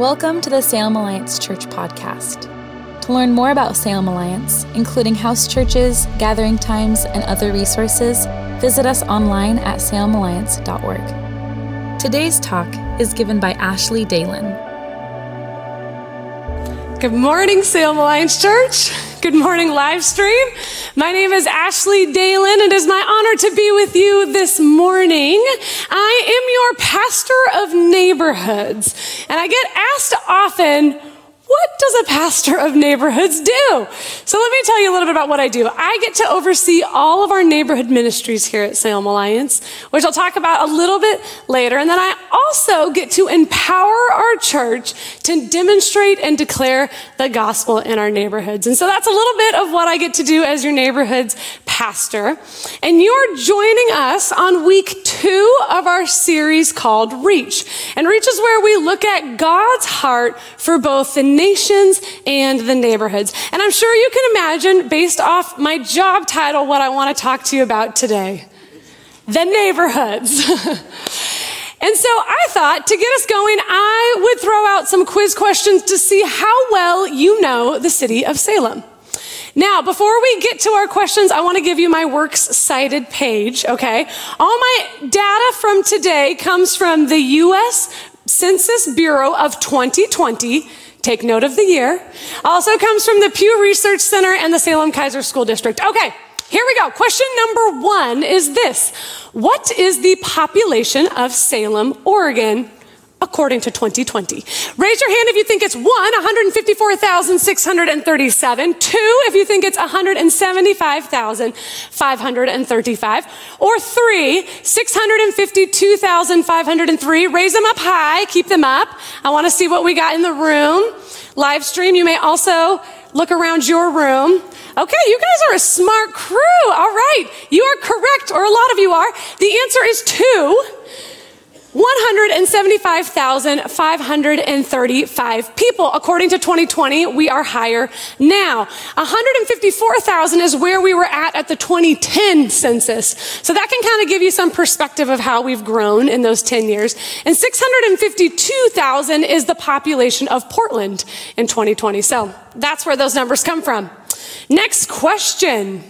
Welcome to the Salem Alliance Church podcast. To learn more about Salem Alliance, including house churches, gathering times, and other resources, visit us online at salemalliance.org. Today's talk is given by Ashley Dalen. Good morning, Salem Alliance Church. Good morning, live stream. My name is Ashley Dalen. And it is my honor to be with you this morning. I am your pastor of neighborhoods, and I get asked often, what does a pastor of neighborhoods do? So let me tell you a little bit about what I do. I get to oversee all of our neighborhood ministries here at Salem Alliance, which I'll talk about a little bit later. And then I also get to empower our church to demonstrate and declare the gospel in our neighborhoods. And so that's a little bit of what I get to do as your neighborhood's pastor. And you're joining us on week two of our series called Reach. And Reach is where we look at God's heart for both the nations and the neighborhoods. And I'm sure you can imagine, based off my job title, what I want to talk to you about today the neighborhoods. And so I thought to get us going, I would throw out some quiz questions to see how well you know the city of Salem. Now, before we get to our questions, I want to give you my works cited page, okay? All my data from today comes from the US Census Bureau of 2020. Take note of the year. Also comes from the Pew Research Center and the Salem Keizer School District. Okay, here we go. Question number one is this What is the population of Salem, Oregon? According to 2020. Raise your hand if you think it's one, 154,637. Two, if you think it's 175,535. Or three, 652,503. Raise them up high, keep them up. I want to see what we got in the room. Live stream, you may also look around your room. Okay, you guys are a smart crew. All right, you are correct, or a lot of you are. The answer is two. 175,535 people. According to 2020, we are higher now. 154,000 is where we were at at the 2010 census. So that can kind of give you some perspective of how we've grown in those 10 years. And 652,000 is the population of Portland in 2020. So that's where those numbers come from. Next question.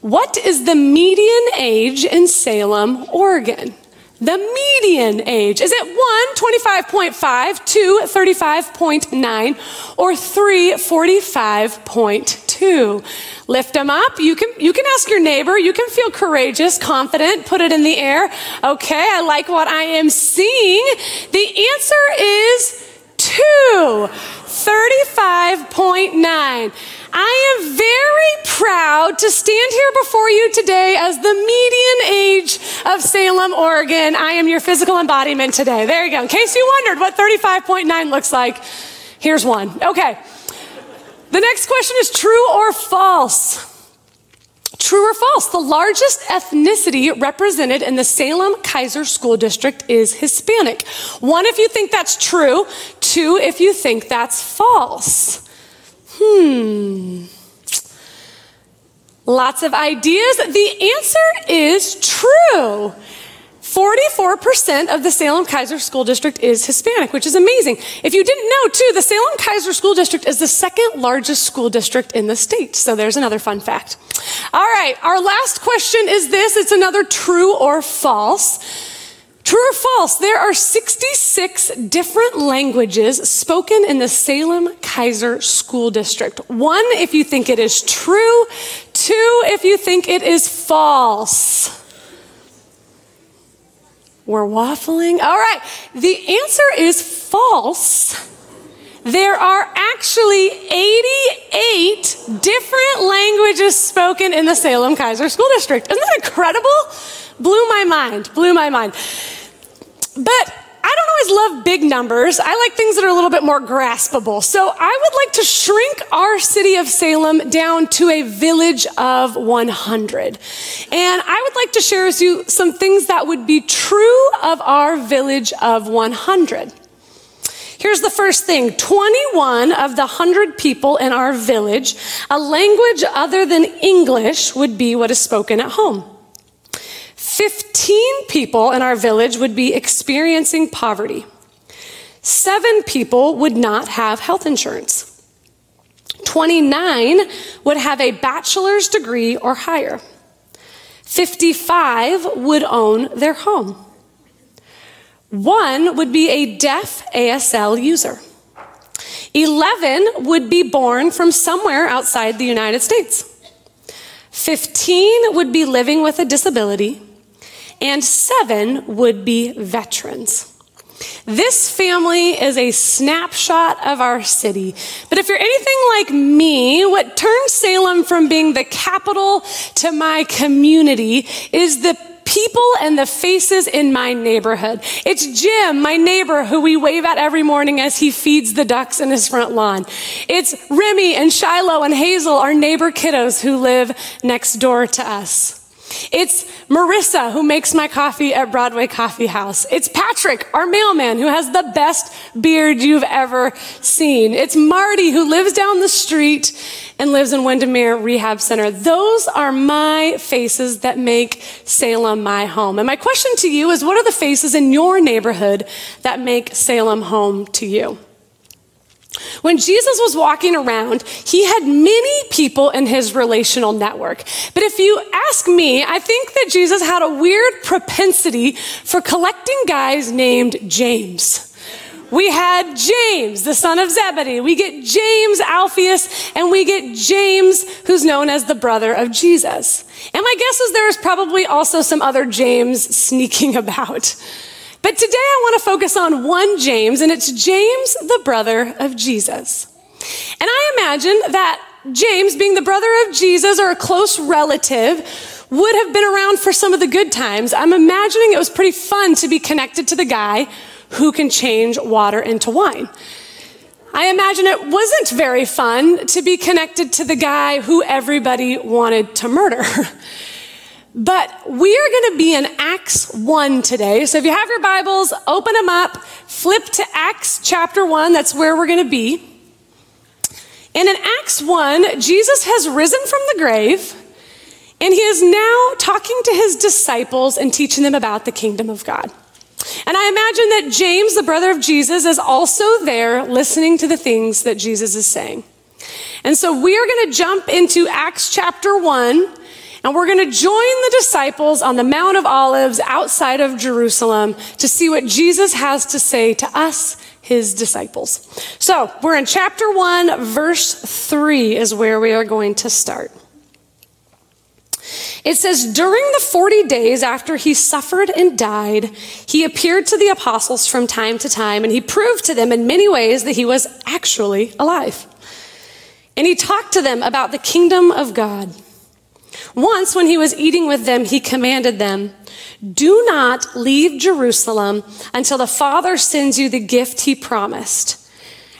What is the median age in Salem, Oregon? The median age. Is it one, 25.5, two, 35.9, or three, 45.2? Lift them up. You can, you can ask your neighbor. You can feel courageous, confident, put it in the air. Okay, I like what I am seeing. The answer is two, 35.9. I am very proud to stand here before you today as the median age of Salem, Oregon. I am your physical embodiment today. There you go. In case you wondered what 35.9 looks like, here's one. Okay. The next question is true or false? True or false? The largest ethnicity represented in the Salem Keizer School District is Hispanic. One, if you think that's true. Two, if you think that's false. Hmm. Lots of ideas. The answer is true. 44% of the Salem Keizer School District is Hispanic, which is amazing. If you didn't know, too, the Salem Keizer School District is the second largest school district in the state. So there's another fun fact. All right, our last question is this it's another true or false. True or false? There are 66 different languages spoken in the Salem Keizer School District. One, if you think it is true. Two, if you think it is false. We're waffling. All right. The answer is false. There are actually 88 different languages spoken in the Salem Keizer School District. Isn't that incredible? Blew my mind, blew my mind. But always love big numbers. I like things that are a little bit more graspable. So I would like to shrink our city of Salem down to a village of 100. And I would like to share with you some things that would be true of our village of 100. Here's the first thing 21 of the 100 people in our village, a language other than English would be what is spoken at home. 15 people in our village would be experiencing poverty. Seven people would not have health insurance. 29 would have a bachelor's degree or higher. 55 would own their home. One would be a deaf ASL user. 11 would be born from somewhere outside the United States. 15 would be living with a disability. And seven would be veterans. This family is a snapshot of our city. But if you're anything like me, what turns Salem from being the capital to my community is the people and the faces in my neighborhood. It's Jim, my neighbor, who we wave at every morning as he feeds the ducks in his front lawn. It's Remy and Shiloh and Hazel, our neighbor kiddos who live next door to us. It's Marissa who makes my coffee at Broadway Coffee House. It's Patrick, our mailman, who has the best beard you've ever seen. It's Marty who lives down the street and lives in Windermere Rehab Center. Those are my faces that make Salem my home. And my question to you is what are the faces in your neighborhood that make Salem home to you? When Jesus was walking around, he had many people in his relational network. But if you ask me, I think that Jesus had a weird propensity for collecting guys named James. We had James, the son of Zebedee. We get James Alphaeus, and we get James, who's known as the brother of Jesus. And my guess is there is probably also some other James sneaking about. But today I want to focus on one James, and it's James, the brother of Jesus. And I imagine that James, being the brother of Jesus or a close relative, would have been around for some of the good times. I'm imagining it was pretty fun to be connected to the guy who can change water into wine. I imagine it wasn't very fun to be connected to the guy who everybody wanted to murder. But we are going to be in Acts 1 today. So if you have your Bibles, open them up, flip to Acts chapter 1. That's where we're going to be. And in Acts 1, Jesus has risen from the grave, and he is now talking to his disciples and teaching them about the kingdom of God. And I imagine that James, the brother of Jesus, is also there listening to the things that Jesus is saying. And so we are going to jump into Acts chapter 1 and we're going to join the disciples on the Mount of Olives outside of Jerusalem to see what Jesus has to say to us, his disciples. So we're in chapter 1, verse 3 is where we are going to start. It says, During the 40 days after he suffered and died, he appeared to the apostles from time to time, and he proved to them in many ways that he was actually alive. And he talked to them about the kingdom of God. Once, when he was eating with them, he commanded them, Do not leave Jerusalem until the Father sends you the gift he promised.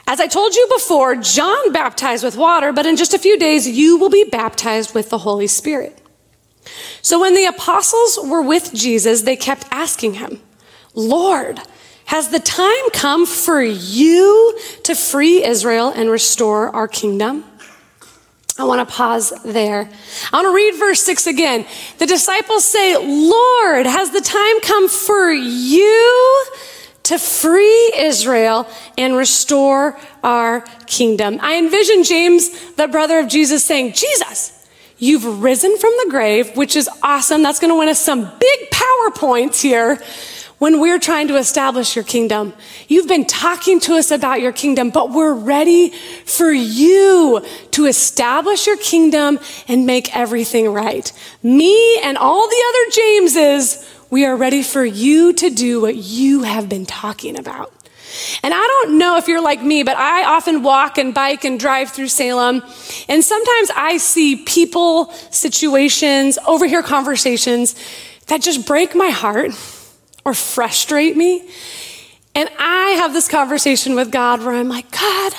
As I told you before, John baptized with water, but in just a few days you will be baptized with the Holy Spirit. So when the apostles were with Jesus, they kept asking him, Lord, has the time come for you to free Israel and restore our kingdom? I want to pause there. I want to read verse 6 again. The disciples say, Lord, has the time come for you to free Israel and restore our kingdom? I envision James, the brother of Jesus, saying, Jesus, you've risen from the grave, which is awesome. That's going to win us some big PowerPoints here when we're trying to establish your kingdom. You've been talking to us about your kingdom, but we're ready for you to establish your kingdom and make everything right. Me and all the other Jameses, we are ready for you to do what you have been talking about. And I don't know if you're like me, but I often walk and bike and drive through Salem. And sometimes I see people, situations, overhear conversations that just break my heart or frustrate me. And I have this conversation with God where I'm like, God,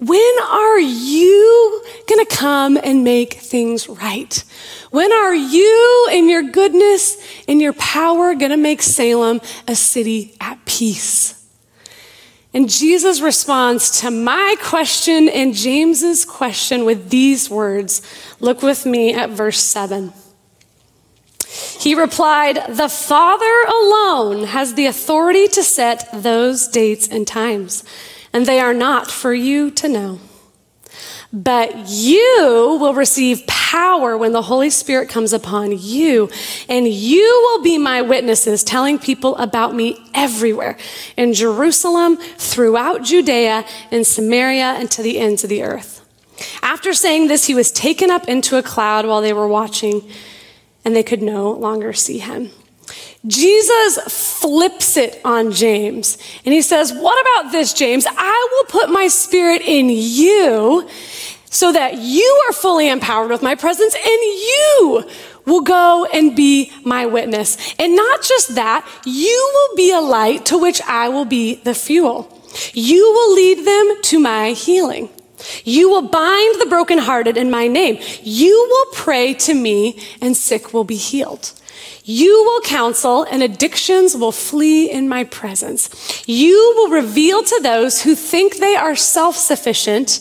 when are you going to come and make things right? When are you in your goodness and your power going to make Salem a city at peace? And Jesus responds to my question and James's question with these words. Look with me at verse 7. He replied, The Father alone has the authority to set those dates and times, and they are not for you to know. But you will receive power when the Holy Spirit comes upon you, and you will be my witnesses, telling people about me everywhere in Jerusalem, throughout Judea, in Samaria, and to the ends of the earth. After saying this, he was taken up into a cloud while they were watching, and they could no longer see him. Jesus flips it on James and he says, What about this, James? I will put my spirit in you so that you are fully empowered with my presence and you will go and be my witness. And not just that, you will be a light to which I will be the fuel. You will lead them to my healing. You will bind the brokenhearted in my name. You will pray to me and sick will be healed. You will counsel and addictions will flee in my presence. You will reveal to those who think they are self sufficient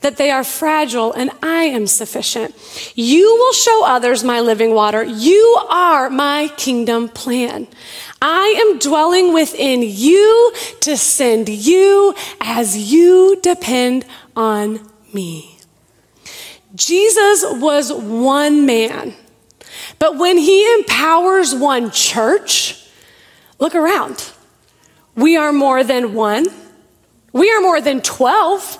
that they are fragile and I am sufficient. You will show others my living water. You are my kingdom plan. I am dwelling within you to send you as you depend on me. Jesus was one man but when he empowers one church, look around. We are more than one. We are more than 12.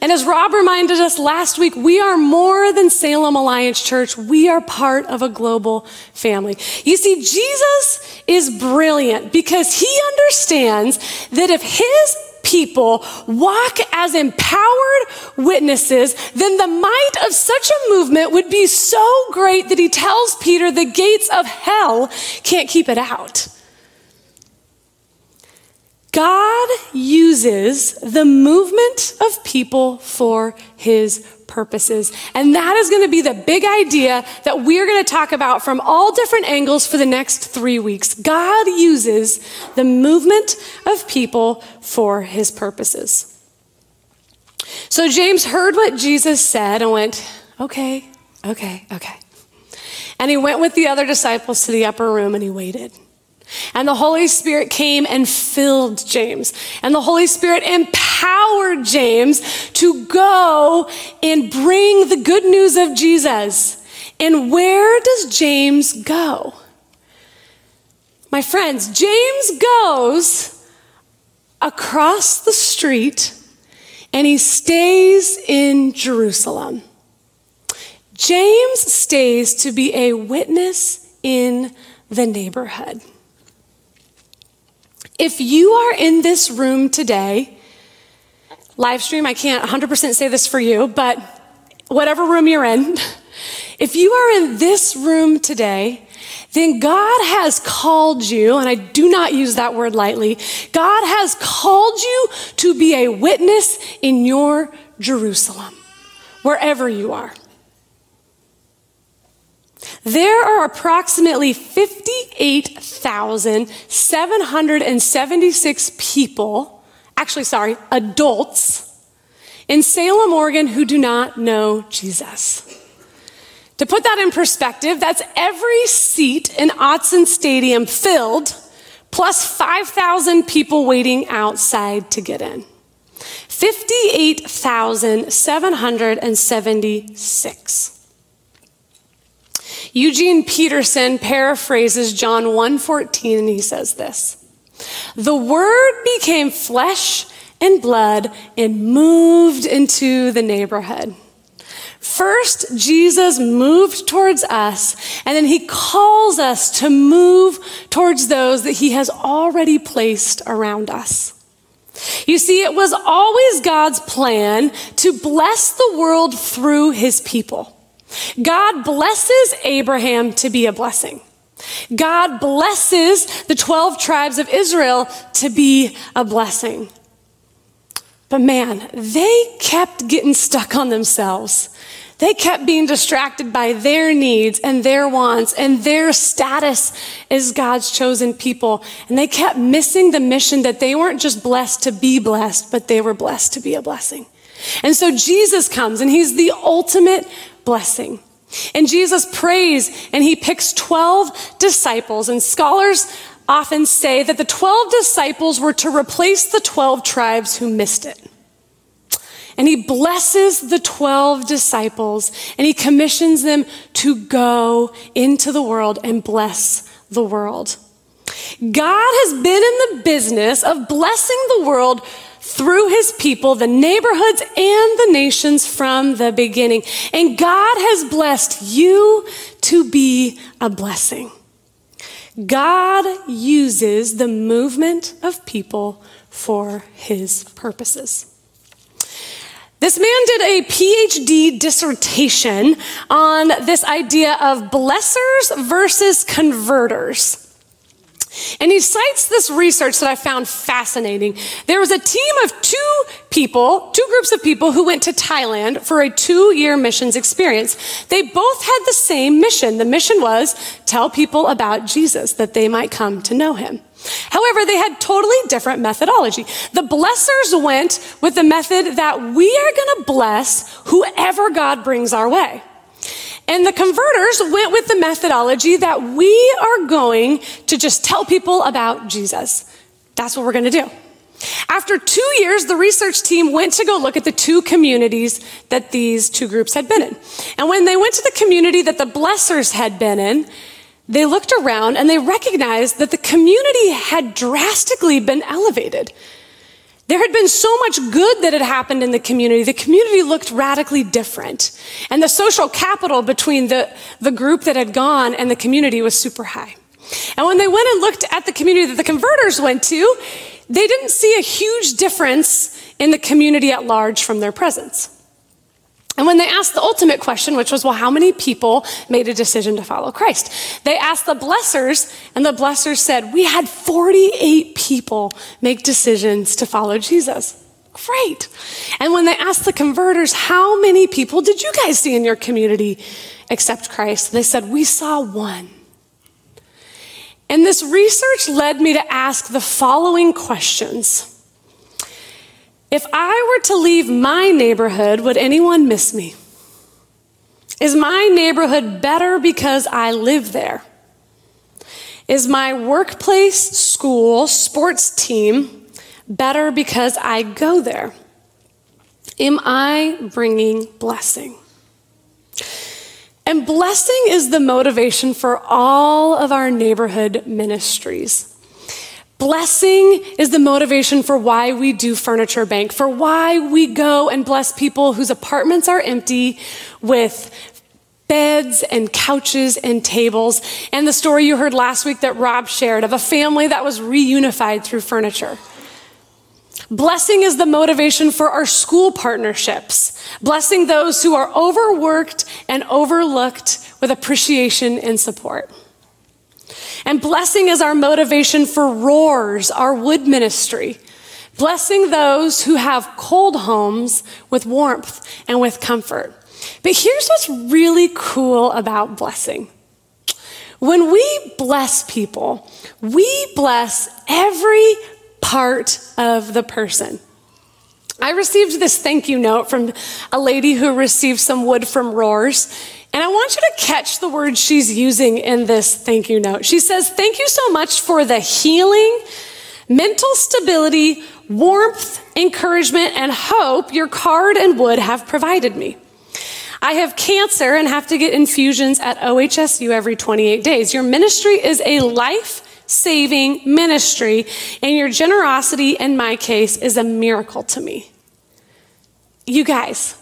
And as Rob reminded us last week, we are more than Salem Alliance Church. We are part of a global family. You see, Jesus is brilliant because he understands that if his people walk as empowered witnesses, then the might of such a movement would be so great that he tells Peter the gates of hell can't keep it out. God uses the movement of people for his purposes. And that is going to be the big idea that we're going to talk about from all different angles for the next three weeks. God uses the movement of people for his purposes. So James heard what Jesus said and went, okay, okay, okay. And he went with the other disciples to the upper room and he waited. And the Holy Spirit came and filled James. And the Holy Spirit empowered James to go and bring the good news of Jesus. And where does James go? My friends, James goes across the street and he stays in Jerusalem. James stays to be a witness in the neighborhood. If you are in this room today, live stream, I can't 100% say this for you, but whatever room you're in, if you are in this room today, then God has called you, and I do not use that word lightly, God has called you to be a witness in your Jerusalem, wherever you are. There are approximately 58,776 people, actually, sorry, adults in Salem, Oregon who do not know Jesus. To put that in perspective, that's every seat in Autzen Stadium filled, plus 5,000 people waiting outside to get in. 58,776. Eugene Peterson paraphrases John 1:14 and he says this. The word became flesh and blood and moved into the neighborhood. First, Jesus moved towards us, and then he calls us to move towards those that he has already placed around us. You see, it was always God's plan to bless the world through his people. God blesses Abraham to be a blessing. God blesses the 12 tribes of Israel to be a blessing. But man, they kept getting stuck on themselves. They kept being distracted by their needs and their wants and their status as God's chosen people. And they kept missing the mission that they weren't just blessed to be blessed, but they were blessed to be a blessing. And so Jesus comes and he's the ultimate blessing. And Jesus prays and he picks 12 disciples. And scholars often say that the 12 disciples were to replace the 12 tribes who missed it. And he blesses the 12 disciples and he commissions them to go into the world and bless the world. God has been in the business of blessing the world through his people, the neighborhoods and the nations from the beginning. And God has blessed you to be a blessing. God uses the movement of people for his purposes. This man did a PhD dissertation on this idea of blessers versus converters. And he cites this research that I found fascinating. There was a team of two people, two groups of people who went to Thailand for a two year missions experience. They both had the same mission. The mission was tell people about Jesus that they might come to know him. However, they had totally different methodology. The blessers went with the method that we are going to bless whoever God brings our way. And the converters went with the methodology that we are going to just tell people about Jesus. That's what we're going to do. After two years, the research team went to go look at the two communities that these two groups had been in. And when they went to the community that the blessers had been in, they looked around and they recognized that the community had drastically been elevated. There had been so much good that had happened in the community. The community looked radically different. And the social capital between the, the group that had gone and the community was super high. And when they went and looked at the community that the converters went to, they didn't see a huge difference in the community at large from their presence. And when they asked the ultimate question, which was, well, how many people made a decision to follow Christ? They asked the blessers, and the blessers said, we had 48 people make decisions to follow Jesus. Great. And when they asked the converters, how many people did you guys see in your community accept Christ? They said, we saw one. And this research led me to ask the following questions. If I were to leave my neighborhood, would anyone miss me? Is my neighborhood better because I live there? Is my workplace, school, sports team better because I go there? Am I bringing blessing? And blessing is the motivation for all of our neighborhood ministries. Blessing is the motivation for why we do Furniture Bank, for why we go and bless people whose apartments are empty with beds and couches and tables. And the story you heard last week that Rob shared of a family that was reunified through furniture. Blessing is the motivation for our school partnerships, blessing those who are overworked and overlooked with appreciation and support. And blessing is our motivation for Roars, our wood ministry. Blessing those who have cold homes with warmth and with comfort. But here's what's really cool about blessing. When we bless people, we bless every part of the person. I received this thank you note from a lady who received some wood from Roars, and I want you to catch the word she's using in this thank you note. She says, Thank you so much for the healing, mental stability, warmth, encouragement, and hope your card and wood have provided me. I have cancer and have to get infusions at OHSU every 28 days. Your ministry is a life saving ministry, and your generosity, in my case, is a miracle to me. You guys,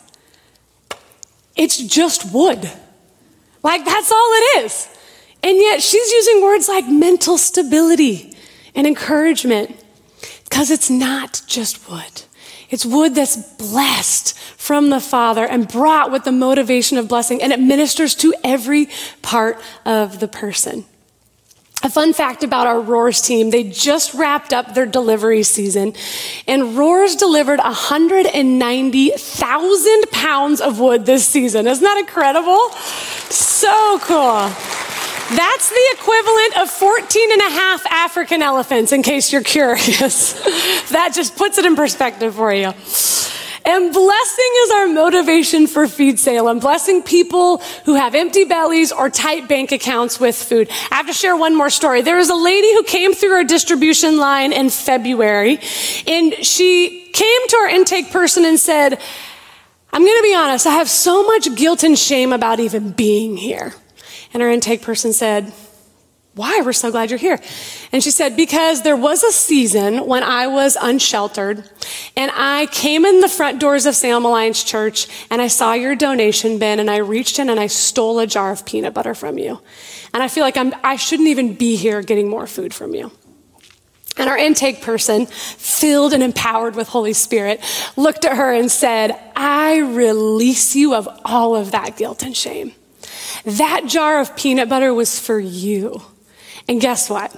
it's just wood. Like, that's all it is. And yet, she's using words like mental stability and encouragement because it's not just wood. It's wood that's blessed from the Father and brought with the motivation of blessing, and it ministers to every part of the person. A fun fact about our Roars team, they just wrapped up their delivery season, and Roars delivered 190,000 pounds of wood this season. Isn't that incredible? So cool. That's the equivalent of 14 and a half African elephants, in case you're curious. that just puts it in perspective for you. And blessing is our motivation for Feed Salem, blessing people who have empty bellies or tight bank accounts with food. I have to share one more story. There was a lady who came through our distribution line in February, and she came to our intake person and said, I'm going to be honest, I have so much guilt and shame about even being here. And our intake person said, why? We're so glad you're here. And she said, because there was a season when I was unsheltered and I came in the front doors of Salem Alliance Church and I saw your donation bin and I reached in and I stole a jar of peanut butter from you. And I feel like I'm, I shouldn't even be here getting more food from you. And our intake person, filled and empowered with Holy Spirit, looked at her and said, I release you of all of that guilt and shame. That jar of peanut butter was for you. And guess what?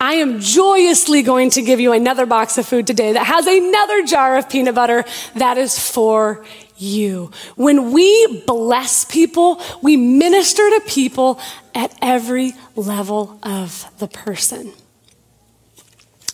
I am joyously going to give you another box of food today that has another jar of peanut butter that is for you. When we bless people, we minister to people at every level of the person.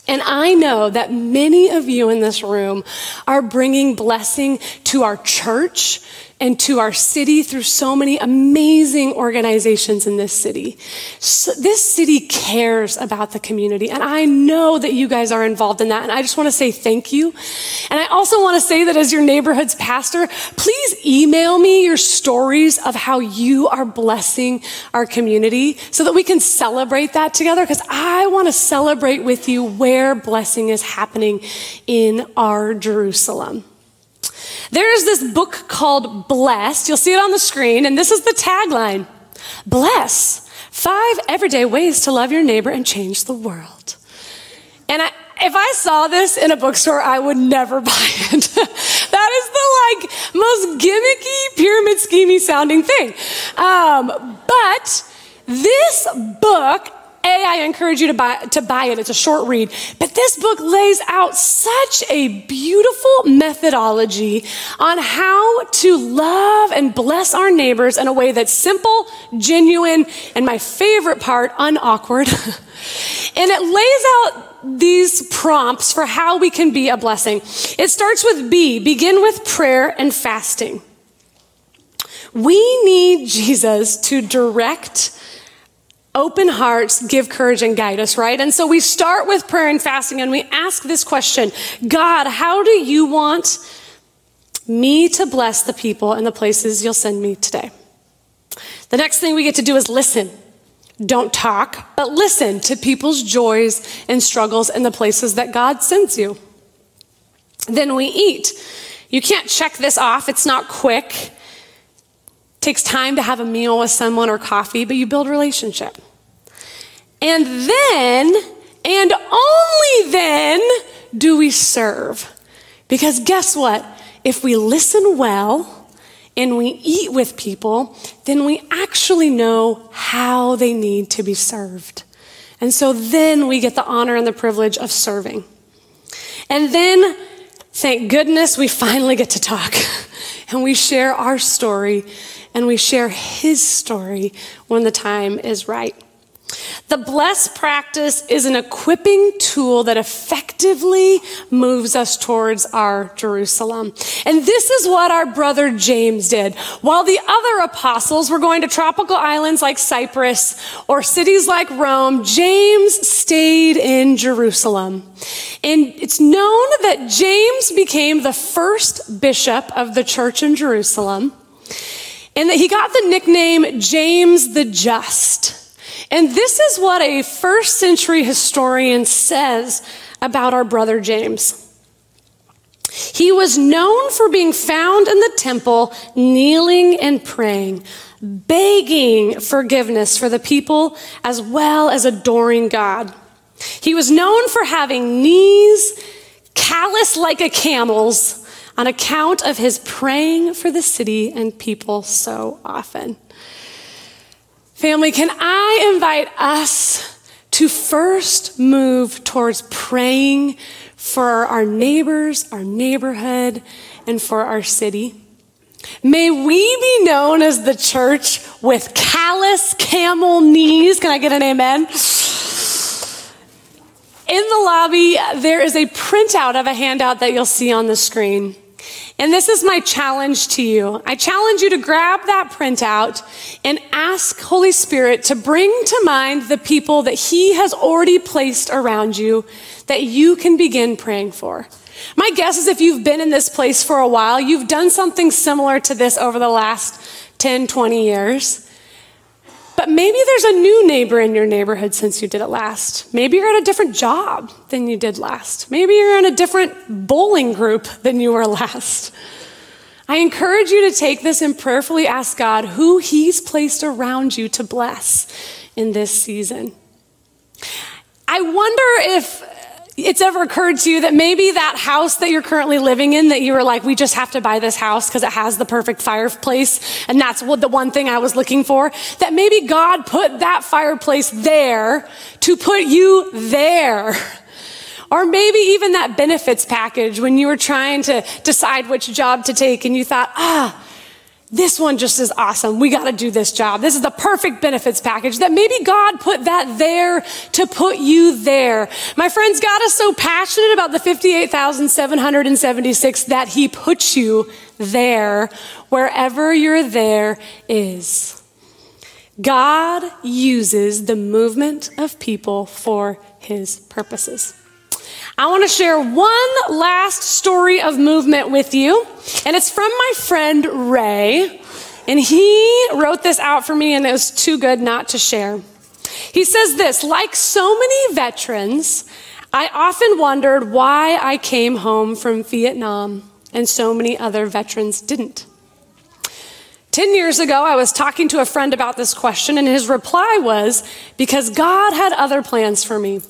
And I know that many of you in this room are bringing blessing to our church, and to our city through so many amazing organizations in this city. So this city cares about the community, and I know that you guys are involved in that, and I just want to say thank you. And I also want to say that as your neighborhood's pastor, please email me your stories of how you are blessing our community so that we can celebrate that together, because I want to celebrate with you where blessing is happening in our Jerusalem. There is this book called Blessed. You'll see it on the screen, and this is the tagline Bless, five everyday ways to love your neighbor and change the world. And I, if I saw this in a bookstore, I would never buy it. that is the like most gimmicky, pyramid schemey sounding thing. Um, but this book a, I encourage you to buy, to buy it. It's a short read. But this book lays out such a beautiful methodology on how to love and bless our neighbors in a way that's simple, genuine, and my favorite part, unawkward. and it lays out these prompts for how we can be a blessing. It starts with B, begin with prayer and fasting. We need Jesus to direct Open hearts give courage and guide us, right? And so we start with prayer and fasting and we ask this question God, how do you want me to bless the people and the places you'll send me today? The next thing we get to do is listen. Don't talk, but listen to people's joys and struggles and the places that God sends you. Then we eat. You can't check this off, it's not quick takes time to have a meal with someone or coffee, but you build relationship. And then, and only then, do we serve. Because guess what? If we listen well and we eat with people, then we actually know how they need to be served. And so then we get the honor and the privilege of serving. And then, thank goodness, we finally get to talk and we share our story and we share his story when the time is right. The blessed practice is an equipping tool that effectively moves us towards our Jerusalem. And this is what our brother James did. While the other apostles were going to tropical islands like Cyprus or cities like Rome, James stayed in Jerusalem. And it's known that James became the first bishop of the church in Jerusalem and that he got the nickname James the Just. And this is what a first century historian says about our brother James. He was known for being found in the temple, kneeling and praying, begging forgiveness for the people, as well as adoring God. He was known for having knees callous like a camel's on account of his praying for the city and people so often. Family, can I invite us to first move towards praying for our neighbors, our neighborhood, and for our city? May we be known as the church with callous camel knees. Can I get an amen? In the lobby, there is a printout of a handout that you'll see on the screen. And this is my challenge to you. I challenge you to grab that printout and ask Holy Spirit to bring to mind the people that He has already placed around you that you can begin praying for. My guess is if you've been in this place for a while, you've done something similar to this over the last 10, 20 years. But maybe there's a new neighbor in your neighborhood since you did it last. Maybe you're at a different job than you did last. Maybe you're in a different bowling group than you were last. I encourage you to take this and prayerfully ask God who He's placed around you to bless in this season. I wonder if it's ever occurred to you that maybe that house that you're currently living in that you were like we just have to buy this house because it has the perfect fireplace and that's what the one thing i was looking for that maybe god put that fireplace there to put you there. Or maybe even that benefits package when you were trying to decide which job to take and you thought ah this one just is awesome. We got to do this job. This is the perfect benefits package that maybe God put that there to put you there. My friends, God is so passionate about the 58,776 that he puts you there wherever your there is. God uses the movement of people for his purposes. I want to share one last story of movement with you, and it's from my friend Ray. And he wrote this out for me, and it was too good not to share. He says this like so many veterans, I often wondered why I came home from Vietnam and so many other veterans didn't. 10 years ago, I was talking to a friend about this question, and his reply was because God had other plans for me.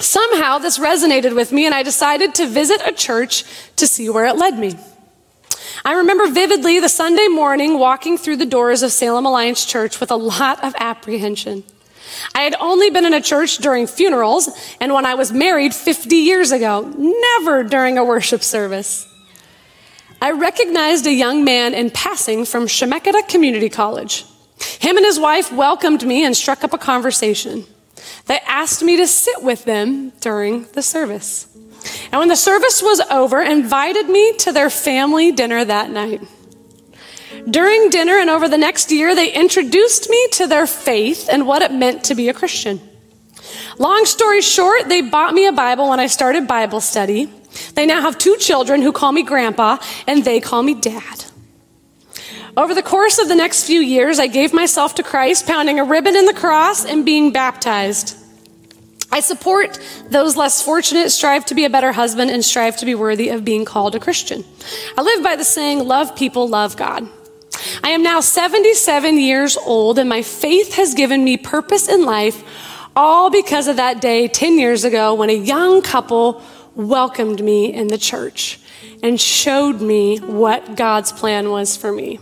Somehow this resonated with me, and I decided to visit a church to see where it led me. I remember vividly the Sunday morning walking through the doors of Salem Alliance Church with a lot of apprehension. I had only been in a church during funerals and when I was married 50 years ago, never during a worship service. I recognized a young man in passing from Chemeketa Community College. Him and his wife welcomed me and struck up a conversation. They asked me to sit with them during the service. And when the service was over, invited me to their family dinner that night. During dinner and over the next year, they introduced me to their faith and what it meant to be a Christian. Long story short, they bought me a Bible when I started Bible study. They now have two children who call me grandpa, and they call me dad. Over the course of the next few years, I gave myself to Christ, pounding a ribbon in the cross and being baptized. I support those less fortunate, strive to be a better husband, and strive to be worthy of being called a Christian. I live by the saying, love people, love God. I am now 77 years old, and my faith has given me purpose in life, all because of that day 10 years ago when a young couple welcomed me in the church and showed me what God's plan was for me.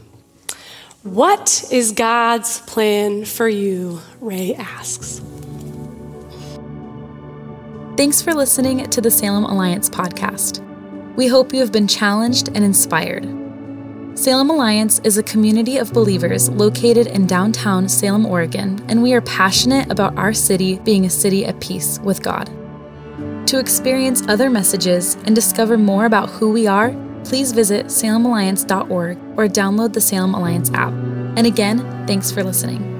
What is God's plan for you? Ray asks. Thanks for listening to the Salem Alliance podcast. We hope you have been challenged and inspired. Salem Alliance is a community of believers located in downtown Salem, Oregon, and we are passionate about our city being a city at peace with God. To experience other messages and discover more about who we are, please visit salemalliance.org or download the Salem Alliance app. And again, thanks for listening.